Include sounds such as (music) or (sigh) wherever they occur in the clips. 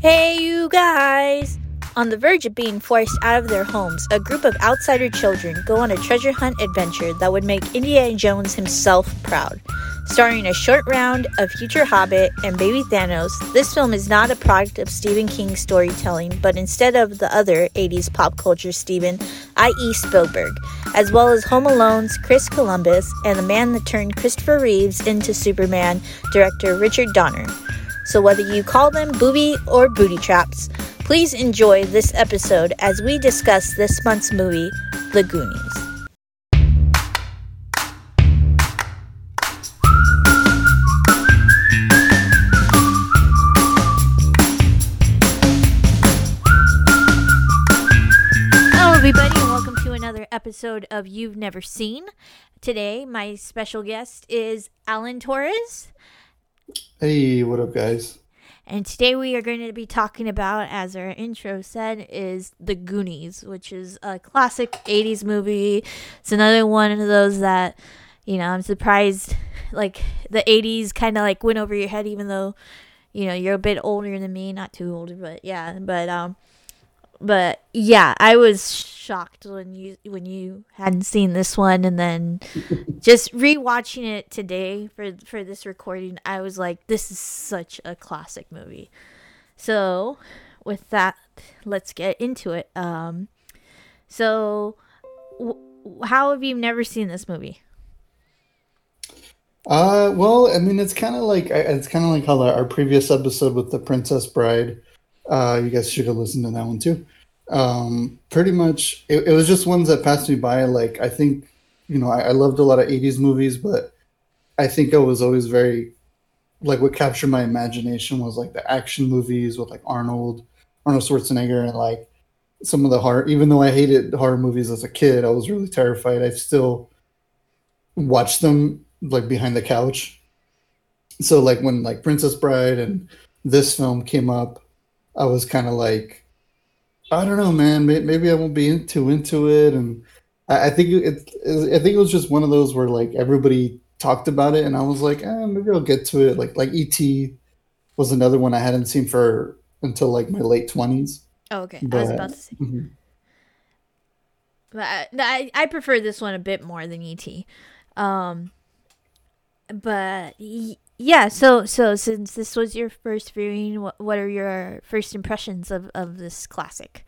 Hey, you guys! On the verge of being forced out of their homes, a group of outsider children go on a treasure hunt adventure that would make Indiana Jones himself proud. Starring a short round of future Hobbit and Baby Thanos, this film is not a product of Stephen King's storytelling, but instead of the other 80s pop culture Steven, i.e., Spielberg, as well as Home Alone's Chris Columbus and the man that turned Christopher Reeves into Superman, director Richard Donner. So, whether you call them booby or booty traps, please enjoy this episode as we discuss this month's movie, The Goonies. Hello, everybody, and welcome to another episode of You've Never Seen. Today, my special guest is Alan Torres. Hey, what up, guys? And today we are going to be talking about, as our intro said, is The Goonies, which is a classic 80s movie. It's another one of those that, you know, I'm surprised, like, the 80s kind of, like, went over your head, even though, you know, you're a bit older than me. Not too older, but yeah. But, um, but yeah, I was shocked when you when you hadn't seen this one, and then (laughs) just rewatching it today for for this recording, I was like, this is such a classic movie. So, with that, let's get into it. Um, so, w- how have you never seen this movie? Uh, well, I mean, it's kind of like it's kind of like how our previous episode with the Princess Bride. Uh, you guys should have listened to that one too. Um, pretty much, it, it was just ones that passed me by. Like, I think, you know, I, I loved a lot of '80s movies, but I think I was always very, like, what captured my imagination was like the action movies with like Arnold, Arnold Schwarzenegger, and like some of the horror. Even though I hated horror movies as a kid, I was really terrified. I still watched them like behind the couch. So like when like Princess Bride and this film came up, I was kind of like, I don't know, man. Maybe I won't be in- too into it, and I, I think it, it. I think it was just one of those where like everybody talked about it, and I was like, eh, maybe I'll get to it. Like like E.T. was another one I hadn't seen for until like my late twenties. Oh, okay. I was about to say, mhm. but I, I I prefer this one a bit more than ET. Um, but yeah. So so since this was your first viewing, what what are your first impressions of of this classic?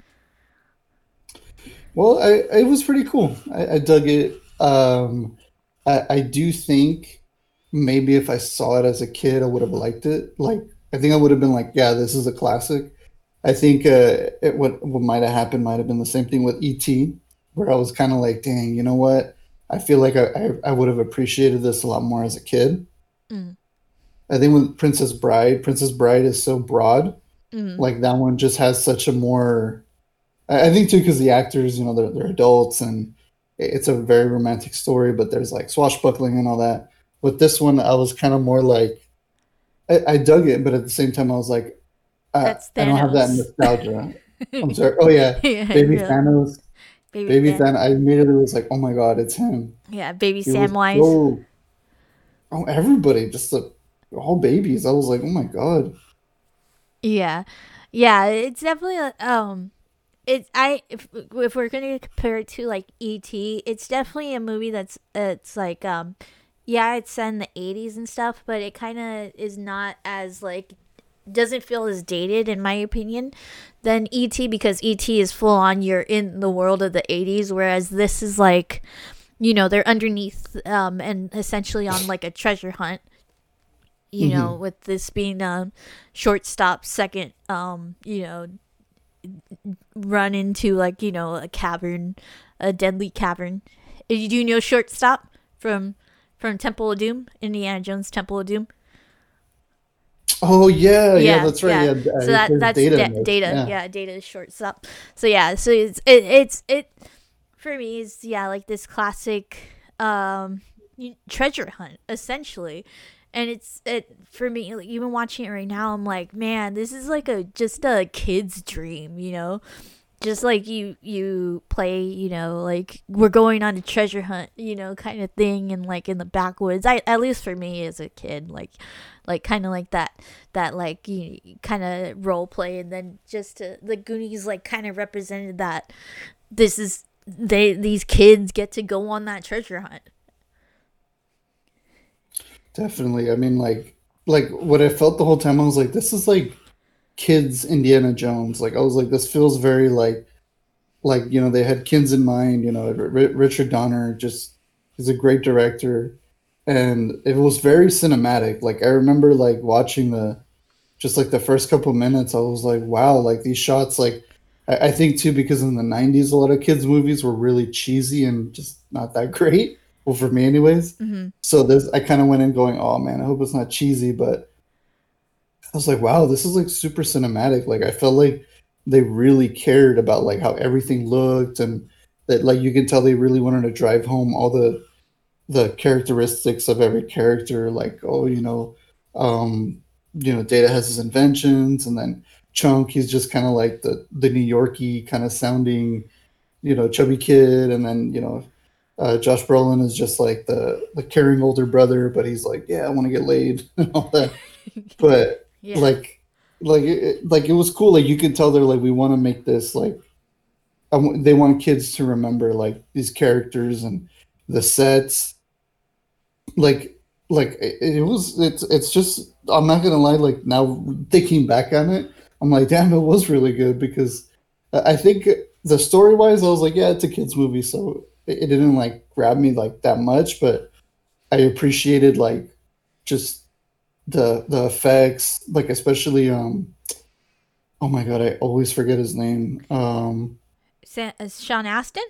well, I it was pretty cool. I, I dug it. Um, I, I do think maybe if I saw it as a kid, I would have liked it. Like, I think I would have been like, yeah, this is a classic. I think uh, it, what what might have happened might have been the same thing with E.T., where I was kind of like, dang, you know what? I feel like I, I, I would have appreciated this a lot more as a kid. Mm. I think with Princess Bride, Princess Bride is so broad. Mm. Like that one just has such a more. I think too because the actors, you know, they're they're adults and it's a very romantic story, but there's like swashbuckling and all that. With this one, I was kind of more like, I, I dug it, but at the same time, I was like, I, I don't have that nostalgia. (laughs) I'm sorry. Oh yeah, yeah, Baby. Thanos. baby, Baby Than- Thanos. I immediately was like, oh my god, it's him. yeah, baby It was Samwise. so. Oh, everybody, just the all babies. I was like, oh my god. Yeah, yeah, it's definitely a- um, it's I if if we're gonna compare it to like E.T., it's definitely a movie that's it's like um, yeah, it's set in the '80s and stuff, but it kind of is not as like doesn't feel as dated in my opinion than E.T. because E.T. is full on you're in the world of the '80s, whereas this is like you know they're underneath um and essentially on like a treasure hunt you know with this being um shortstop second um you know run into like you know a cavern a deadly cavern you do know shortstop from from temple of doom indiana jones temple of doom Oh yeah, yeah, Yeah, that's right. yeah. Yeah, so that there's that's data this. data Yeah. yeah. data is shortstop so yeah so it's it, it's it for me is yeah like this classic um treasure hunt essentially and it's it for me like, even watching it right now i'm like man this is like a just a kid's dream you know? Just like you you play you know like we're going on a treasure hunt you know kind of thing and like in the backwoods. I at least for me as a kid like like kind of like that that like you kind of role play. And then just to, the goonies like kind of represented that this is they these kids get to go on that treasure hunt Definitely. I mean, like, like what I felt the whole time, I was like, this is like kids Indiana Jones. Like, I was like, this feels very like, like you know, they had kids in mind. You know, R- Richard Donner just is a great director, and it was very cinematic. Like, I remember like watching the, just like the first couple minutes, I was like, wow, like these shots, like. I, I think too because in the '90s, a lot of kids' movies were really cheesy and just not that (laughs) great well for me anyways mm-hmm. so this i kind of went in going oh man i hope it's not cheesy but i was like wow this is like super cinematic like i felt like they really cared about like how everything looked and that like you can tell they really wanted to drive home all the the characteristics of every character like oh you know um you know data has his inventions and then chunk he's just kind of like the the new yorky kind of sounding you know chubby kid and then you know uh, Josh Brolin is just like the the caring older brother, but he's like, yeah, I want to get laid (laughs) and all that. (laughs) But yeah. like, like, it, like it was cool. Like you could tell they're like, we want to make this like, they want kids to remember like these characters and the sets. Like, like it, it was. It's it's just. I'm not gonna lie. Like now thinking back on it, I'm like, damn, it was really good because I think the story wise, I was like, yeah, it's a kids movie, so it, didn't like grab me like that much, but I appreciated like just the the effects, like especially um oh my god, I always forget his name. Um Sa- Sean Astin?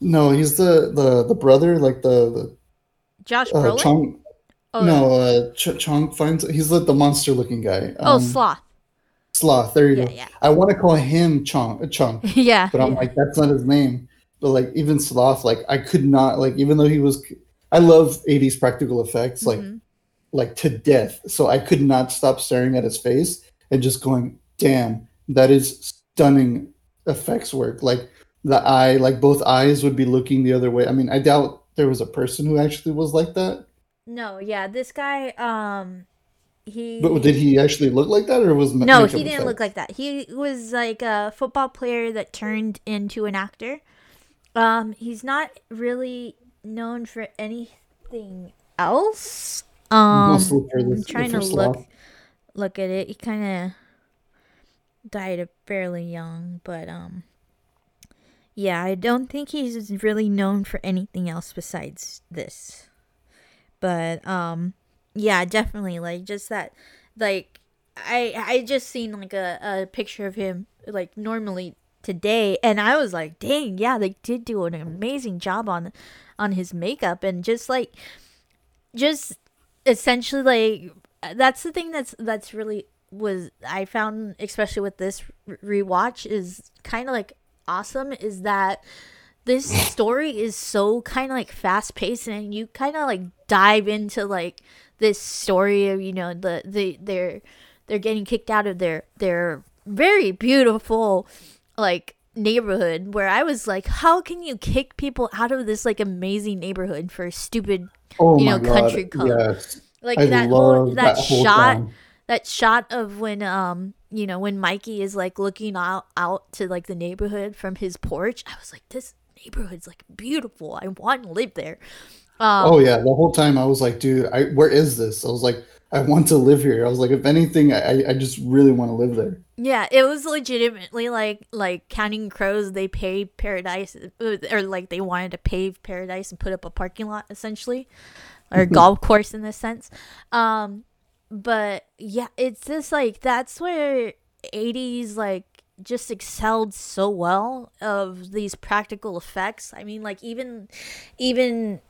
No, he's the the the brother, like the, the Josh uh, Brolin. Chong, oh, no, uh, Ch- Chong finds he's like the monster looking guy. Oh, um, oh, Sloth. Sloth. There you yeah, go. Yeah. I want to call him Chong. Chong. (laughs) yeah. But I'm yeah. like, that's not his name but like even Sloth, like I could not like even though he was, I love '80s practical effects like mm-hmm. like to death. So I could not stop staring at his face and just going, "Damn, that is stunning effects work." Like the eye, like both eyes would be looking the other way. I mean, I doubt there was a person who actually was like that. No, yeah, this guy, um, he. But did he actually look like that, or was no? He didn't effect? look like that. He was like a football player that turned into an actor. Um, he's not really known for anything else. Um, I'm trying to look look at it. He kind of died a fairly young, but um, yeah, I don't think he's really known for anything else besides this. But um, yeah, definitely like just that, like I I just seen like a a picture of him like normally today and I was like, "Dang, yeah, they did do an amazing job on on his makeup and just like just essentially like that's the thing that's that's really was I found especially with this rewatch is kind of like awesome is that this (laughs) story is so kind of like fast paced and you kind of like dive into like this story of you know the the they're they're getting kicked out of their their very beautiful like neighborhood where I was like, how can you kick people out of this like amazing neighborhood for stupid, oh you know, God. country club? Yes. Like I that whole that, that whole shot, time. that shot of when um you know when Mikey is like looking out out to like the neighborhood from his porch. I was like, this neighborhood's like beautiful. I want to live there. Um, oh yeah, the whole time I was like, dude, I, where is this? I was like, I want to live here. I was like, if anything, I, I just really want to live there. Yeah, it was legitimately like like Counting Crows. They paved paradise, or like they wanted to pave paradise and put up a parking lot, essentially, or mm-hmm. golf course in this sense. Um, but yeah, it's just like that's where '80s like just excelled so well of these practical effects. I mean, like even even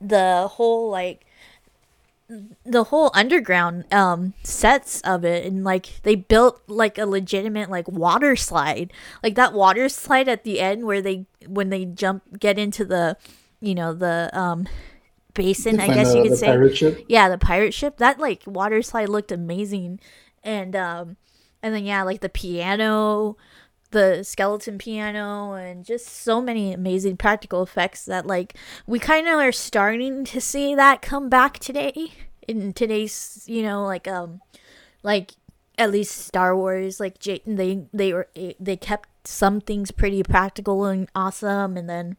the whole like the whole underground um sets of it and like they built like a legitimate like water slide. Like that water slide at the end where they when they jump get into the you know the um basin i guess the, you could say. yeah the pirate ship. That like water slide looked amazing. And um and then yeah like the piano the skeleton piano and just so many amazing practical effects that like we kind of are starting to see that come back today in today's you know like um like at least Star Wars like they they were they kept some things pretty practical and awesome and then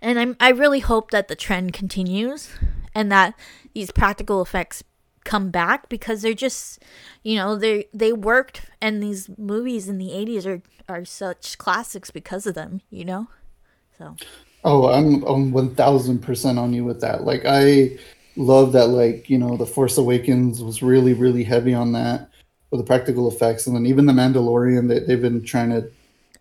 and I'm I really hope that the trend continues and that these practical effects come back because they're just you know they they worked and these movies in the 80s are are such classics because of them you know? So. Oh i'm i'm 1000% on you with that. Like i love that like you know the force awakens was really really heavy on that with the practical effects. And then even the mandalorian they, they've been trying to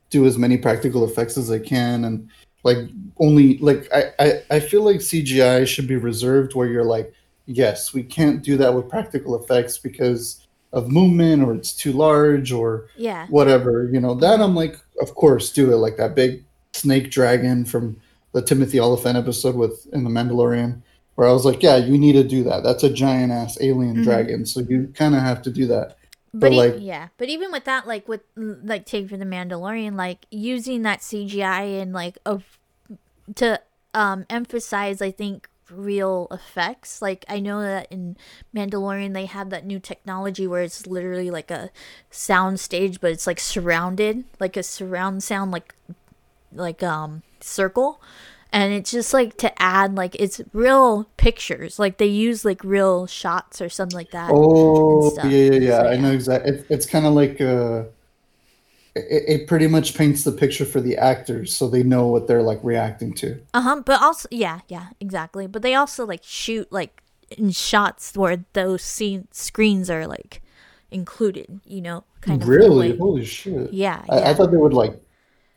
do as many practical effects as they can. And like only like I, I i feel like cgi should be reserved where you're like yes, we can't do that with practical effects because of movement or it's too large or yeah whatever. You know, that I'm like, of course, do it like that big snake dragon from the Timothy Olyphant episode with in the Mandalorian, where I was like, yeah, you need to do that. That's a giant ass alien mm-hmm. dragon, so you kind of have to do that. But, but like, yeah, but even with that, like with like take for the Mandalorian, like using that CGI and like of to um emphasize, I think real effects. Like I know that in Mandalorian they have that new technology where it's literally like a sound stage, but it's like surrounded, like a surround sound, like like um circle, and it's just like to add like it's real pictures. Like they use like real shots or something like that. Oh yeah, yeah, yeah. So, yeah. I know exactly. It, it's kind of like uh it, it pretty much paints the picture for the actors so they know what they're like reacting to. Uh-huh, but also yeah, yeah, exactly. But they also like shoot like in shots where those scene screens are like included, you know, kind of Really? Holy shit. Yeah, I, yeah. I thought they would like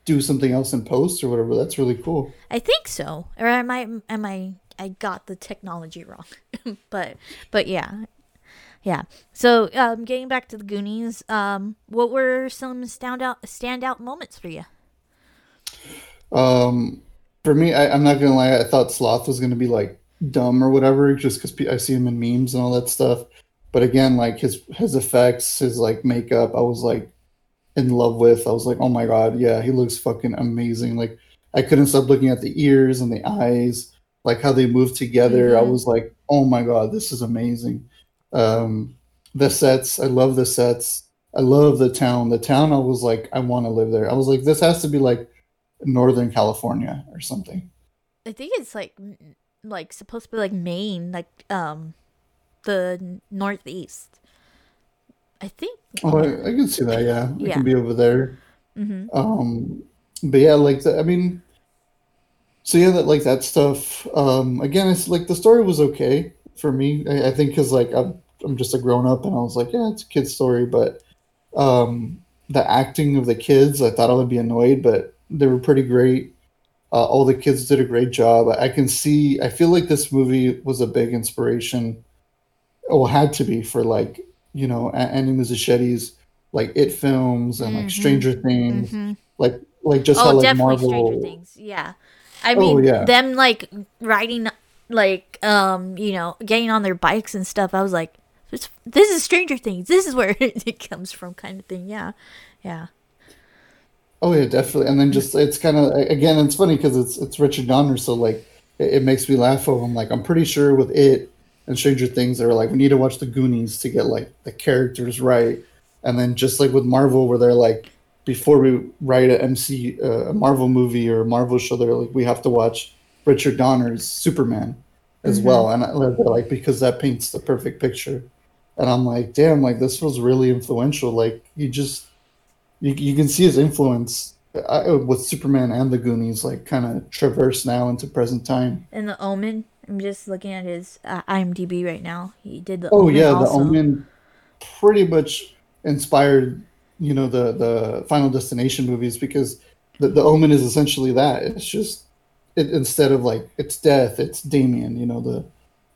do something else in post or whatever. That's really cool. I think so. Or am I am I I got the technology wrong. (laughs) but but yeah, yeah. So, um, getting back to the Goonies, um, what were some standout standout moments for you? Um, for me, I, am not gonna lie. I thought Sloth was gonna be like dumb or whatever, just because I see him in memes and all that stuff. But again, like his his effects, his like makeup, I was like in love with. I was like, oh my god, yeah, he looks fucking amazing. Like I couldn't stop looking at the ears and the eyes, like how they move together. Mm-hmm. I was like, oh my god, this is amazing. Um, the sets, I love the sets. I love the town. The town, I was like, I want to live there. I was like, this has to be like Northern California or something. I think it's like, like supposed to be like Maine, like um, the Northeast. I think. Oh, I, I can see that. Yeah, it can be over there. Mm-hmm. Um, but yeah, like the, I mean, so yeah, that like that stuff. Um, again, it's like the story was okay for me. I, I think because like I'm I'm just a grown up, and I was like, yeah, it's a kid's story. But um, the acting of the kids, I thought I would be annoyed, but they were pretty great. Uh, all the kids did a great job. I can see. I feel like this movie was a big inspiration. Well, had to be for like you know Andy Muschietti's like It films and like mm-hmm. Stranger Things, mm-hmm. like like just oh, how like Marvel. Stranger Things, yeah. I oh, mean, oh, yeah. them like riding, like um you know getting on their bikes and stuff. I was like, this, this is Stranger Things. This is where (laughs) it comes from, kind of thing. Yeah, yeah. Oh yeah, definitely. And then just it's kind of again, it's funny because it's it's Richard Donner, so like it, it makes me laugh. Of I'm like, I'm pretty sure with it and Stranger Things, they were like, we need to watch the Goonies to get like the characters right. And then just like with Marvel, where they're like, before we write a MC uh, a Marvel movie or a Marvel show, they're like, we have to watch Richard Donner's Superman as mm-hmm. well, and I, like because that paints the perfect picture and I'm like, damn, like this was really influential. Like you just you, you can see his influence uh, with Superman and the Goonies, like kind of traverse now into present time. And the Omen, I'm just looking at his uh, IMDb right now. He did the. Oh Omen yeah, also. the Omen pretty much inspired, you know, the the Final Destination movies because the, the Omen is essentially that. It's just it, instead of like it's death, it's Damien. You know the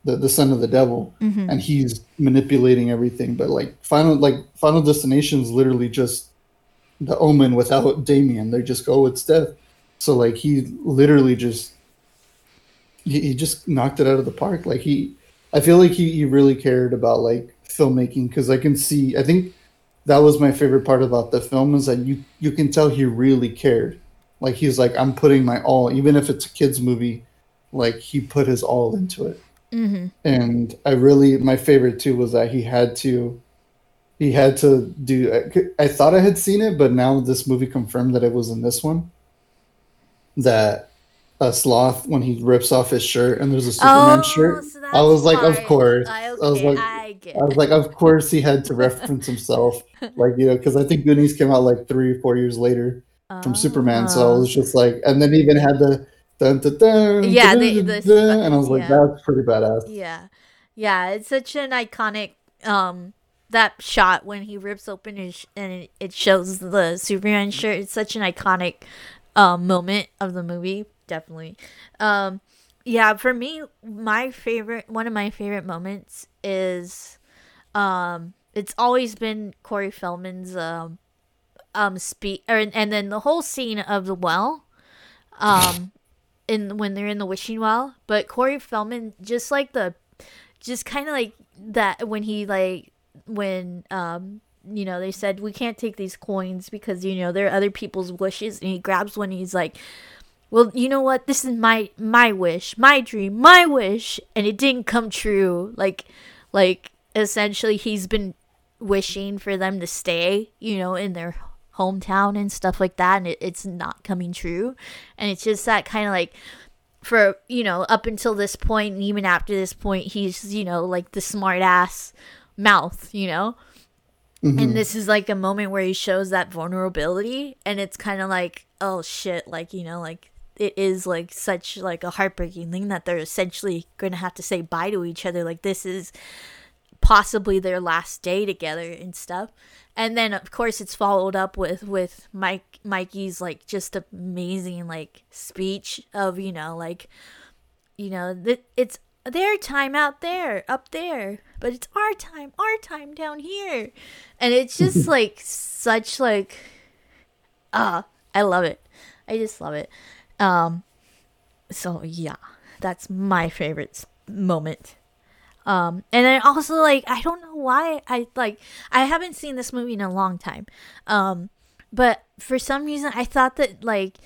the, the son of the devil mm-hmm. and he's manipulating everything but like final like final destination is literally just the omen without (laughs) damien they just go oh, it's death so like he literally just he, he just knocked it out of the park like he i feel like he, he really cared about like filmmaking because i can see i think that was my favorite part about the film is that you you can tell he really cared. Like he's like, I'm putting my all, even if it's a kids movie. Like he put his all into it. Mm-hmm. And I really, my favorite too was that he had to, he had to do. I, I thought I had seen it, but now this movie confirmed that it was in this one. That a sloth when he rips off his shirt and there's a Superman Oh, shirt. so I was like, of course. I, I was like, I get I was like, of course he had to reference himself, (laughs) like you know, because I think Goonies came out like three, four years later from Superman. So I was just like, and then even had the dun, dun, dun, Yeah, dun, the- dun, the- dun, and I was like, yeah. that's pretty badass. Yeah. Yeah, it's such an iconic um that shot when he rips open his sh- and it, it shows the Superman shirt. It's such an iconic um moment of the movie, definitely. Um yeah, for me my favorite one of my favorite moments is um it's always been Corey Feldman's um um speak or and then the whole scene of the well um in when they're in the wishing well but corey feldman just like the just kind of like that when he like when um you know they said we can't take these coins because you know they're other people's wishes and he grabs one he's like well you know what? This is my my wish my dream my wish and it didn't come true. Like like essentially he's been wishing for them to stay you know in their hometown and stuff like that and it, it's not coming true and it's just that kind of like for you know up until this point and even after this point he's you know like the smart ass mouth you know Mhm. and this is like a moment where he shows that vulnerability and it's kind of like oh shit like you know like it is like such like a heartbreaking thing that they're essentially going to have to say bye to each other like this is possibly their last day together and stuff. And then of course it's followed up with with mike mikey's like just amazing like speech of you know like you know th- it's their time out there up there but it's our time our time down here. And it's just (laughs) like such like ah i love it. I just love it. Um so yeah that's my favorite moment um and i also like i don't know why i like i haven't seen this movie in a long time. Um but for some reason i thought that like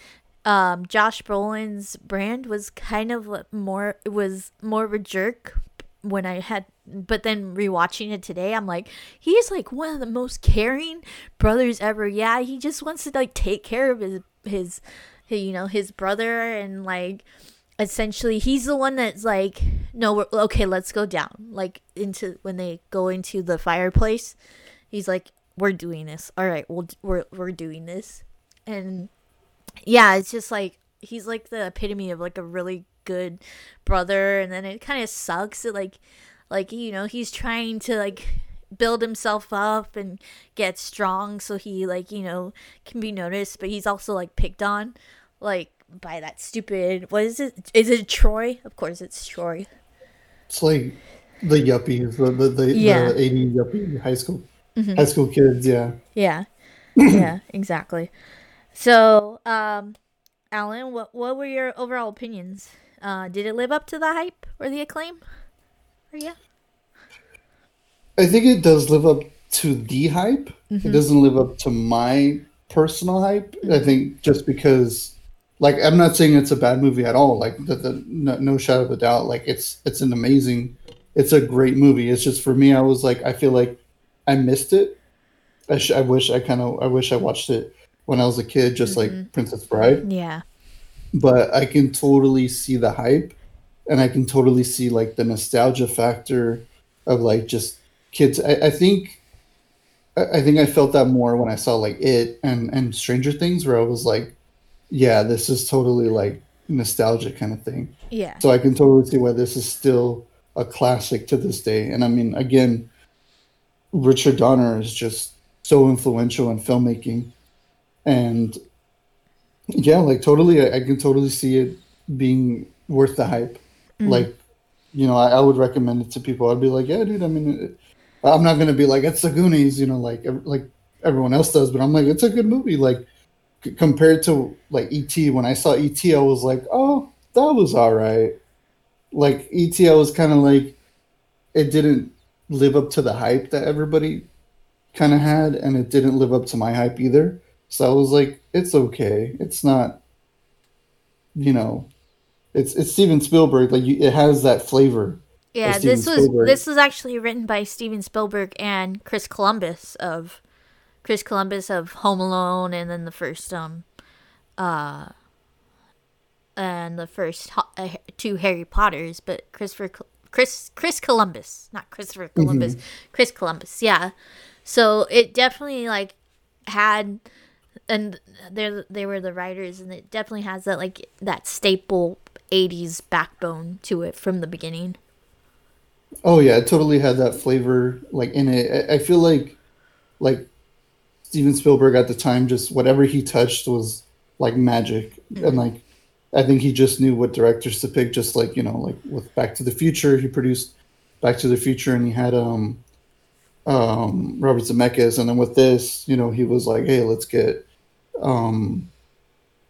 um josh brolin's brand was kind of more was more of a jerk when i had but then rewatching it today i'm like he's like one of the most caring brothers ever. Yeah he just wants to like take care of his, his you know his brother and like essentially he's the one that's like no okay let's go down like into when they go into the fireplace he's like we're doing this. All right we'll, we're, we're doing this. And yeah it's just like he's like the epitome of like a really good brother and then it kind of sucks that like like you know he's trying to like build himself up and get strong so he like you know can be noticed but he's also like picked on like by that stupid what is it is it troy of course it's troy It's like the yuppies, the the, the, Yeah. the 80 yuppie high school Mhm. high school kids. Yeah. yeah (clears throat) yeah exactly so um alan what what were your overall opinions uh did it live up to the hype or the acclaim or yeah I think it does live up to the hype. Mm-hmm. It doesn't live up to my personal hype. I think just because, like, I'm not saying it's a bad movie at all. Like, the, the, no, no shadow of a doubt. Like, it's it's an amazing, it's a great movie. It's just for me, I was like, I feel like I missed it. I, sh- I wish I kind of I wish I watched it when I was a kid, just like mm-hmm. Princess Bride. yeah But I can totally see the hype, and I can totally see like the nostalgia factor of like just kids. I, I think I I think I felt that more when I saw like it and and Stranger Things, where I was like, yeah, this is totally like nostalgia kind of thing. yeah So I can totally see why this is still a classic to this day. And I mean, again, Richard Donner is just so influential in filmmaking, and yeah, like totally, I, I can totally see it being worth the hype. Mm. Like, you know, I, I would recommend it to people. I'd be like, yeah, dude. I mean, it, I'm not gonna be like it's the Goonies, you know, like like everyone else does, but I'm like, it's a good movie. Like c- compared to like ET, when I saw ET, I was like, oh, that was all right. Like ET, I was kind of like, it didn't live up to the hype that everybody kind of had, and it didn't live up to my hype either. So I was like, it's okay. It's not, you know, it's it's Steven Spielberg. Like you, it has that flavor. Yeah, this was Spielberg. this was actually written by Steven Spielberg and Chris Columbus of Chris Columbus of Home Alone, and then the first um, uh, and the first uh, two Harry Potters. But Christopher Chris Chris Columbus, not Christopher Columbus, mm-hmm. Chris Columbus. Yeah, so it definitely like had and they they were the writers and it definitely has that like that staple 80s backbone to it from the beginning oh yeah it totally had that flavor like in it i feel like like steven spielberg at the time just whatever he touched was like magic mm-hmm. and like i think he just knew what directors to pick just like you know like with back to the future he produced back to the future and he had um um robert zemeckis and then with this you know he was like hey let's get um,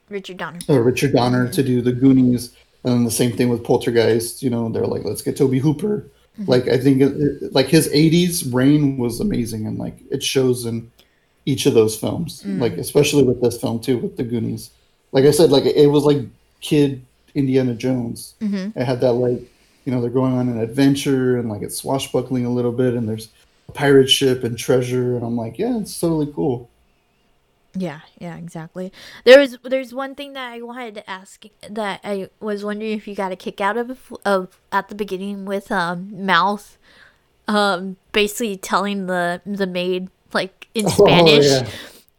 Richard Donner. Uh, Richard Donner to do the Goonies, and then the same thing with Poltergeist. You know, they're like, let's get Tobe Hooper. Mm-hmm. Like I think, it, like his '80s reign was amazing, and like it shows in each of those films. Mm. Like especially with this film too, with the Goonies. Like I said, like it was like kid Indiana Jones. Mm-hmm. It had that like, you know, they're going on an adventure and like it's swashbuckling a little bit, and there's a pirate ship and treasure, and I'm like, yeah, it's totally cool. Yeah, yeah, exactly. There was there's one thing that I wanted to ask that I was wondering if you got a kick out of of at the beginning with um mouth um basically telling the the maid like in (laughs) oh, Spanish oh, yeah.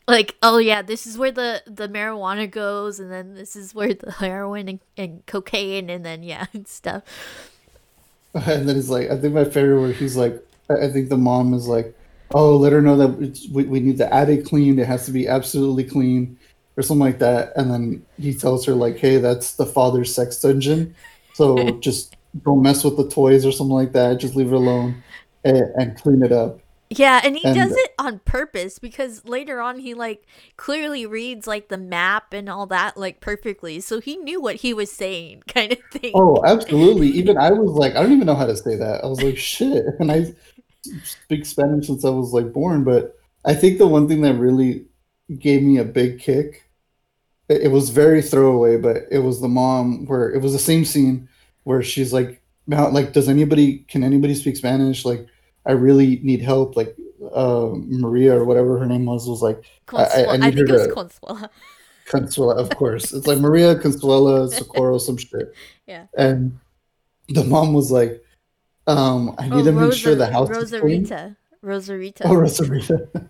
like oh yeah this is where the the marijuana goes and then this is where the (laughs) heroin and, and cocaine and then yeah (laughs) and stuff. And then it's like I think my favorite where he's like I think the mom is like oh, let her know that we, we need the attic cleaned. It has to be absolutely clean or something like that. And then he tells her like, hey, that's the father's sex dungeon. So just don't mess with the toys or something like that. Just leave it alone and, and clean it up. Yeah, and he and, does it on purpose because later on he like clearly reads like the map and all that like perfectly. So he knew what he was saying, (laughs) kind of thing. Oh, absolutely. even I was like, I don't even know how to say that. I was like, shit. (laughs) And I speak Spanish since I was like born, but I think the one thing that really gave me a big kick, it, it was very throwaway, but it was the mom where it was the same scene where she's like, like, does anybody, can anybody speak Spanish? Like, I really need help. Like, uh, Maria or whatever her name was was like, I, I, need I think her it was to, Consuela. Consuela, of course. It's like (laughs) Maria Consuela Socorro, some shit. Yeah. And the mom was like, um, I need oh, to make Rosa, sure the house Rosarita. is clean. Rosarita. Oh, Rosarita.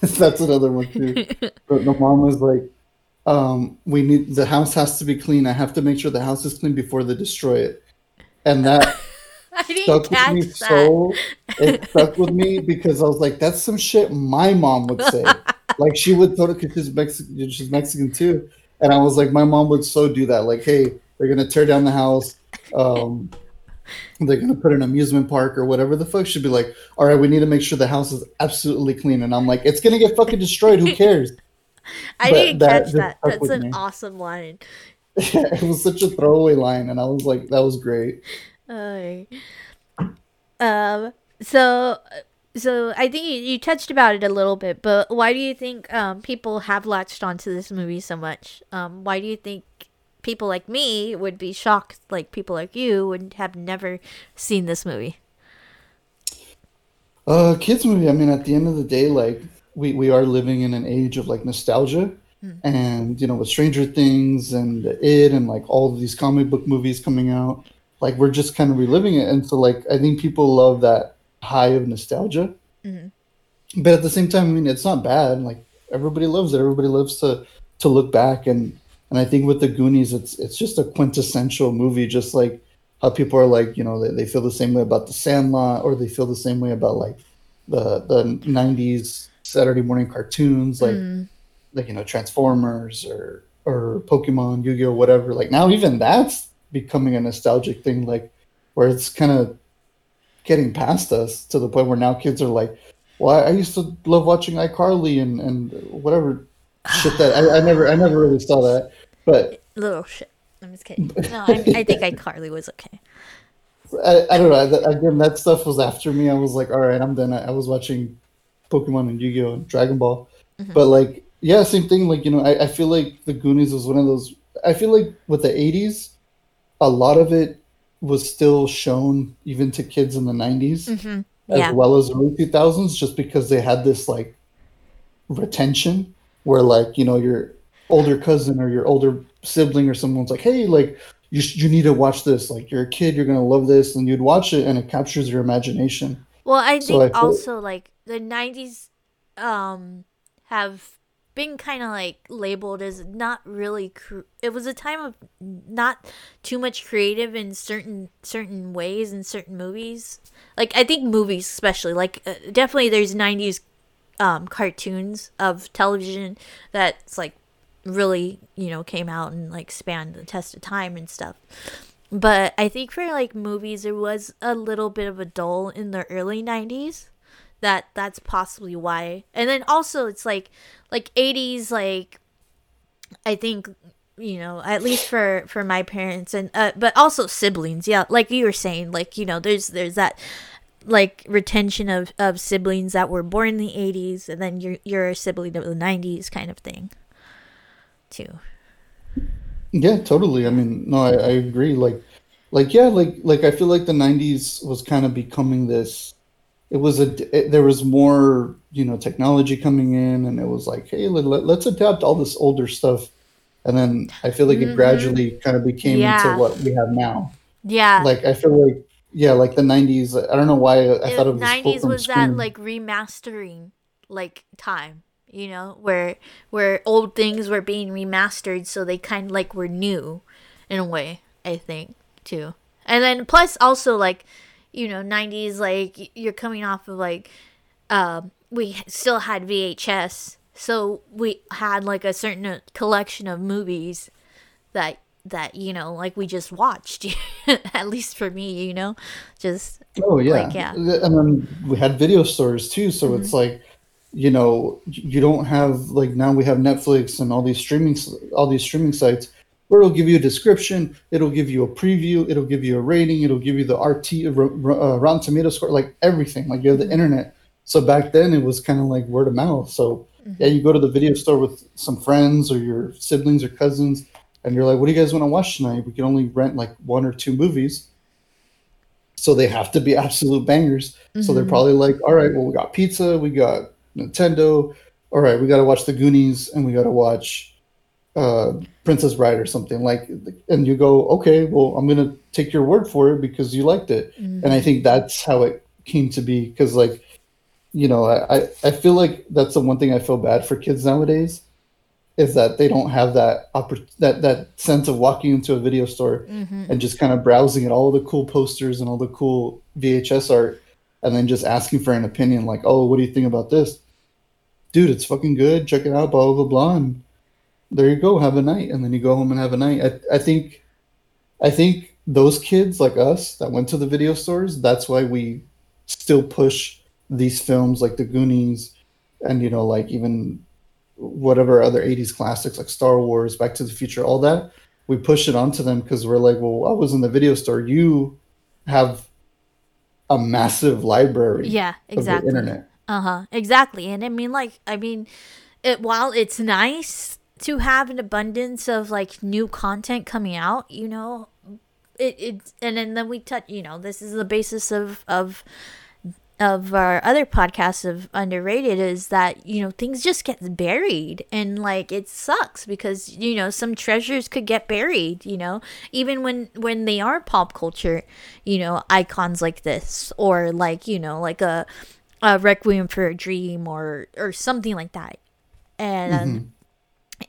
(laughs) That's another one too. (laughs) but the mom was like, um, "We need the house has to be clean. I have to make sure the house is clean before they destroy it." And that stuck with me that. so. It stuck with me because I was like, "That's some shit my mom would say." (laughs) like she would totally because she's Mexican. She's Mexican too, and I was like, my mom would so do that. Like, hey, they're gonna tear down the house. Um, they're gonna put an amusement park or whatever the fuck should be like all right we need to make sure the house is absolutely clean and i'm like it's gonna get fucking destroyed who cares (laughs) i but didn't that catch that that's an me. awesome line (laughs) it was such a throwaway line and i was like that was great uh, um so so i think you, you touched about it a little bit but why do you think um people have latched onto this movie so much um why do you think people like me would be shocked, like people like you would have never seen this movie. Uh, kids movie. I mean, at the end of the day, like we we are living in an age of like nostalgia, mm. and you know, with Stranger Things and It and like all of these comic book movies coming out, like we're just kind of reliving it, and so like I think people love that high of nostalgia. Mm-hmm. But at the same time, I mean, it's not bad. Like everybody loves it. Everybody loves to to look back and and I think with the Goonies, it's it's just a quintessential movie, just like how people are like, you know, they, they feel the same way about The Sandlot, or they feel the same way about like the the '90s Saturday morning cartoons, like mm. like you know Transformers or or Pokemon, Yu Gi Oh, whatever. Like now, even that's becoming a nostalgic thing, like where it's kind of getting past us to the point where now kids are like, "Well, I used to love watching iCarly and and whatever shit that I, I never I never really saw that." But little shit. I'm just kidding. No, I, I think iCarly was okay. I, I don't know. Again, that stuff was after me. I was like, all right, I'm done. I, I was watching Pokemon and Yu-Gi-Oh and Dragon Ball. Mm-hmm. But like, yeah, same thing. Like you know, I, I feel like the Goonies was one of those. I feel like with the '80s, a lot of it was still shown even to kids in the '90s, mm-hmm. yeah. as well as early 2000s, just because they had this like retention where like you know your older cousin or your older sibling or someone's like, hey, like you you need to watch this. Like you're a kid, you're gonna love this, and you'd watch it, and it captures your imagination. Well, I so think I also like the '90s um have been kind of like labeled as not really cr- it was a time of not too much creative in certain certain ways in certain movies like i think movies especially like uh, definitely there's 90s um cartoons of television that's like really, you know, came out and like spanned the test of time and stuff. But I think for like movies, there was a little bit of a dull in the early 90s. That that's possibly why. And then also it's like like 80s like I think you know at least for for my parents and uh, but also siblings yeah like you were saying like you know there's there's that like retention of of siblings that were born in the 80s and then you're you're a sibling of the 90s kind of thing too. Yeah, totally. I mean, no, I, I agree. Like, like yeah, like like I feel like the '90s was kind of becoming this. It was a it, there was more you know technology coming in, and it was like, hey, let, us adapt all this older stuff, and then I feel like mm-hmm. it gradually kind of became yeah. into what we have now. Yeah, like I feel like yeah, like the '90s. I don't know why I, I thought it was '90s was that like remastering like time you know, where where old things were being remastered so they kind of like were new in a way, I think, too. And then plus also like, you know, 90s like you're coming off of like um we still had VHS, so we had like a certain collection of movies that that you know like we just watched (laughs) at least for me you know? Just oh yeah. like, yeah. And then we had video stores too so mm-hmm. it's like you know you don't have like now we have netflix and all these streaming all these streaming sites where it'll give you a description it'll give you a preview it'll give you a rating it'll give you the rt uh, rotten tomato score like everything like you have the mm-hmm. internet so back then it was kind of like word of mouth so mm-hmm. yeah you go to the video store with some friends or your siblings or cousins and you're like what do you guys want to watch tonight we can only rent like one or two movies so they have to be absolute bangers mm-hmm. so they're mm-hmm. probably like all right well we got pizza we got Nintendo. All right, we got to watch the Goonies and we got to watch uh, Princess Bride or something like. And you go, okay, well, I'm gonna take your word for it because you liked it. Mm-hmm. And I think that's how it came to be. Because like, you know, I I feel like that's the one thing I feel bad for kids nowadays is that they don't have that oppor- that that sense of walking into a video store mm-hmm. and just kind of browsing at all the cool posters and all the cool VHS art and then just asking for an opinion like, oh, what do you think about this? Dude, it's fucking good. Check it out, blah, blah, blah. And there you go. Have a night. And then you go home and have a night. I, I think, I think those kids like us that went to the video stores, that's why we still push these films like the Goonies and, you know, like even whatever other 80s classics like Star Wars, Back to the Future, all that. We push it onto them because we're like, well, I was in the video store. You have a massive library. Yeah, exactly. internet. Uh huh. Exactly. And I mean, like, I mean, it while it's nice to have an abundance of like new content coming out, you know, it it and then, then we touch, you know, this is the basis of of of our other podcasts of underrated is that you know things just get buried. And like it sucks because you know some treasures could get buried you know? Even when when they are pop culture you know icons like this or like you know like a, a requiem for a dream or or something like that. And mm-hmm.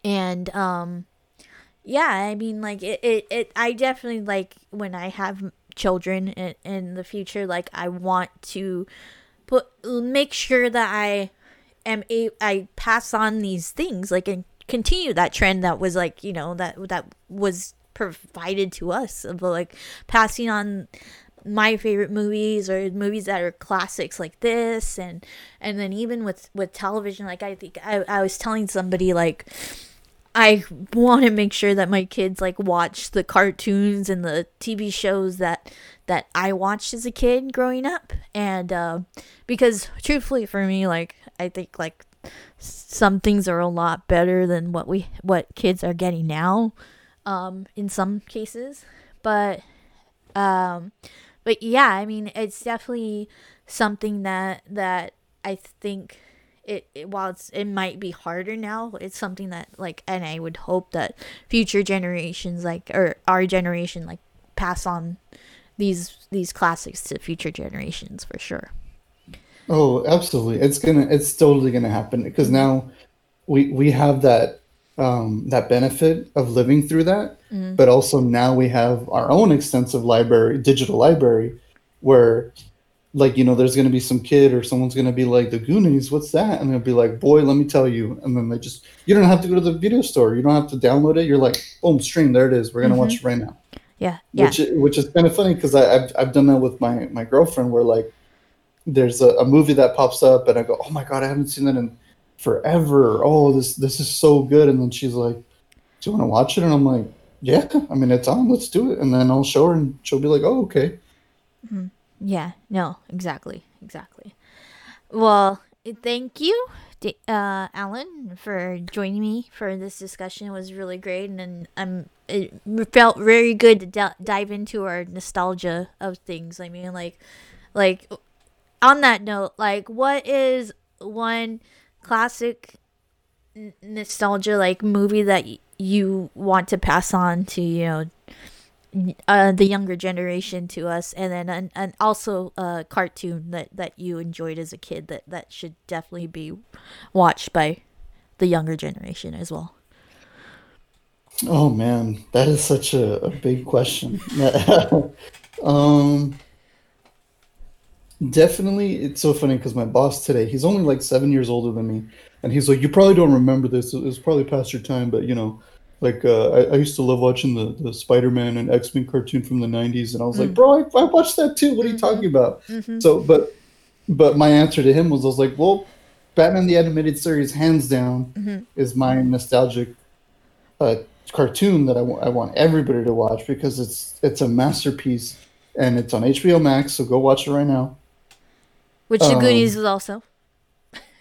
And um yeah i mean like it, it it i definitely like when i have children in, in the future like i want to put make sure that i am a i pass on these things like and continue that trend that was like you know that that was provided to us of like passing on my favorite movies or movies that are classics like this and and then even with with television like i think i, I was telling somebody like I want to make sure that my kids like watch the cartoons and the TV shows that that I watched as a kid growing up, and uh, because truthfully for me, like I think like some things are a lot better than what we what kids are getting now um in some cases. But um but yeah i mean it's definitely something that that i think it, it while it's it might be harder now it's something that like and i would hope that future generations like or our generation like pass on these these classics to future generations for sure Oh, absolutely. It's gonna it's totally gonna happen because now we we have that um that benefit of living through that, Mm. but also now we have our own extensive library, digital library, where like you know there's gonna be some kid or someone's gonna be like the Goonies, what's that? And they'll be like, boy, let me tell you. And then they just you don't have to go to the video store, you don't have to download it. You're like, boom, stream, there it is. We're gonna watch it right now yeah yeah which which is kind of funny because I've I've done that with my my girlfriend where like there's a, a movie that pops up and I go oh my god I haven't seen that in forever oh this this is so good and then she's like do you want to watch it and I'm like yeah I mean it's on let's do it and then I'll show her and she'll be like oh okay Yeah, no, exactly, exactly. Well, thank you, uh, Alan, for joining me for this discussion. It was really great, and, I'm it felt very good to d- dive into our nostalgia of things. I mean, like, like on that note, like, what is one classic n- nostalgia like movie that y- you want to pass on to you know uh, the younger generation to us, and then and, and also a cartoon that, that you enjoyed as a kid that, that should definitely be watched by the younger generation as well. oh man that is such a, a big question (laughs) um Definitely, it's so funny because my boss today, he's only like seven years older than me, and he's like, "You probably don't remember this. It was probably past your time, but you know, like uh, I, I used to love watching the the Spider-Man and X-Men cartoon from the '90s, and I was like, bro, I, I watched that too. What are you talking about? So, but but my answer to him was, I was like, well, Batman the Animated Series, hands down, is my nostalgic uh, cartoon that I wa- I want everybody to watch because it's it's a masterpiece and it's on HBO Max. So go watch it right now. Which the Um, Goonies is also.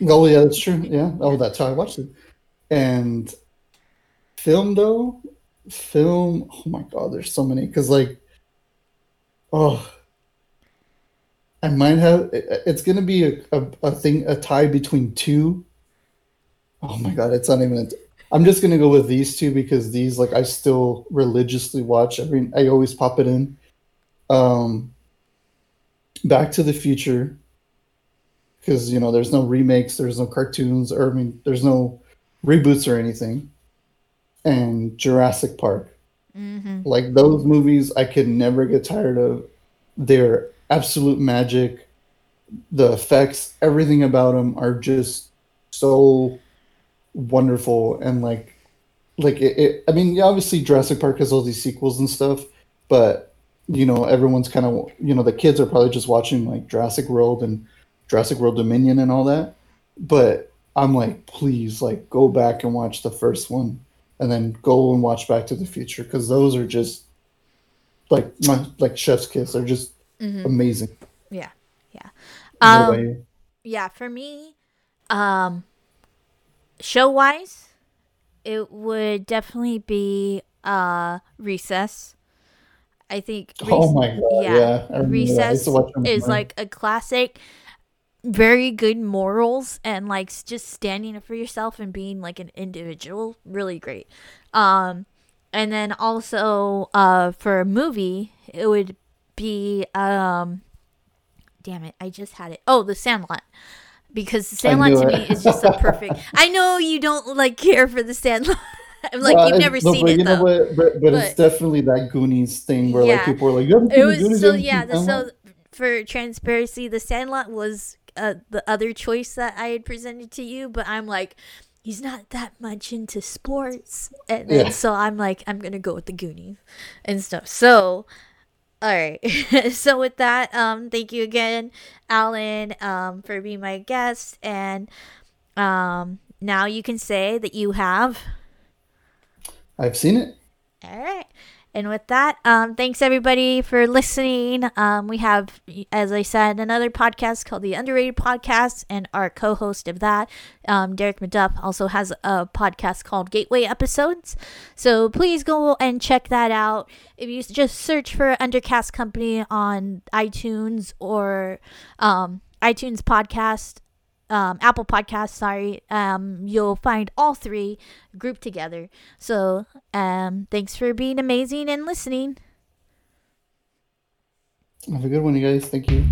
Oh yeah, that's true. Yeah. Oh, that's how I watched it. And film though, film. Oh my god, there's so many. Cause like, oh, I might have. It's gonna be a, a, a thing, a tie between two. Oh my god, it's not even. A, I'm just gonna go with these two because these, like, I still religiously watch. I mean, I always pop it in. Um, Back to the Future because you know there's no remakes, there's no cartoons, or I mean, there's no reboots or anything. And Jurassic Park, Mm-hmm. like those movies, I could never get tired of. They're absolute magic. The effects, everything about them are just so wonderful and like, like it. it I mean, obviously Jurassic Park has all these sequels and stuff, but you know, everyone's kind of you know the kids are probably just watching like Jurassic World and Jurassic World Dominion and all that. But I'm like, please, like, go back and watch the first one, and then go and watch Back to the Future because those are just like my like Chef's Kiss. They're just amazing. Yeah, yeah, um, yeah. For me, um, show wise, it would definitely be uh Recess. I think. Oh my god! yeah, Yeah, I remember that. I used Recess to watch them is like a classic, very good morals and like just standing up for yourself and being like an individual. Really great. Um, and then also uh for a movie, it would be um, damn it, I just had it. Oh, The Sandlot. Because The Sandlot to me is just a perfect. (laughs) I know you don't like care for The Sandlot. (laughs) I'm like you've never no, seen but it though. what? But, but, it's definitely that Goonies thing where Yeah. like people are like, "You haven't seen it was Goonies? so yeah the, Sandlot?" so for transparency the sandlot was uh, the other choice that i had presented to you but i'm like he's not that much into sports and then, Yeah. so i'm like i'm gonna go with the goonies and stuff so all right (laughs) so with that um thank you again alan um for being my guest and um now you can say that you have I've seen it. all right. And with that, um, thanks everybody for listening. Um, we have, as I said, another podcast called the Underrated Podcast, and our co-host of that, um, Derek McDuff, also has a podcast called Gateway Episodes. So please go and check that out. If you just search for Undercast Company on iTunes or um, iTunes Podcast, um, Apple Podcasts, sorry, um, you'll find all three grouped together. So, um, thanks for being amazing and listening. Have a good one, you guys. Thank you.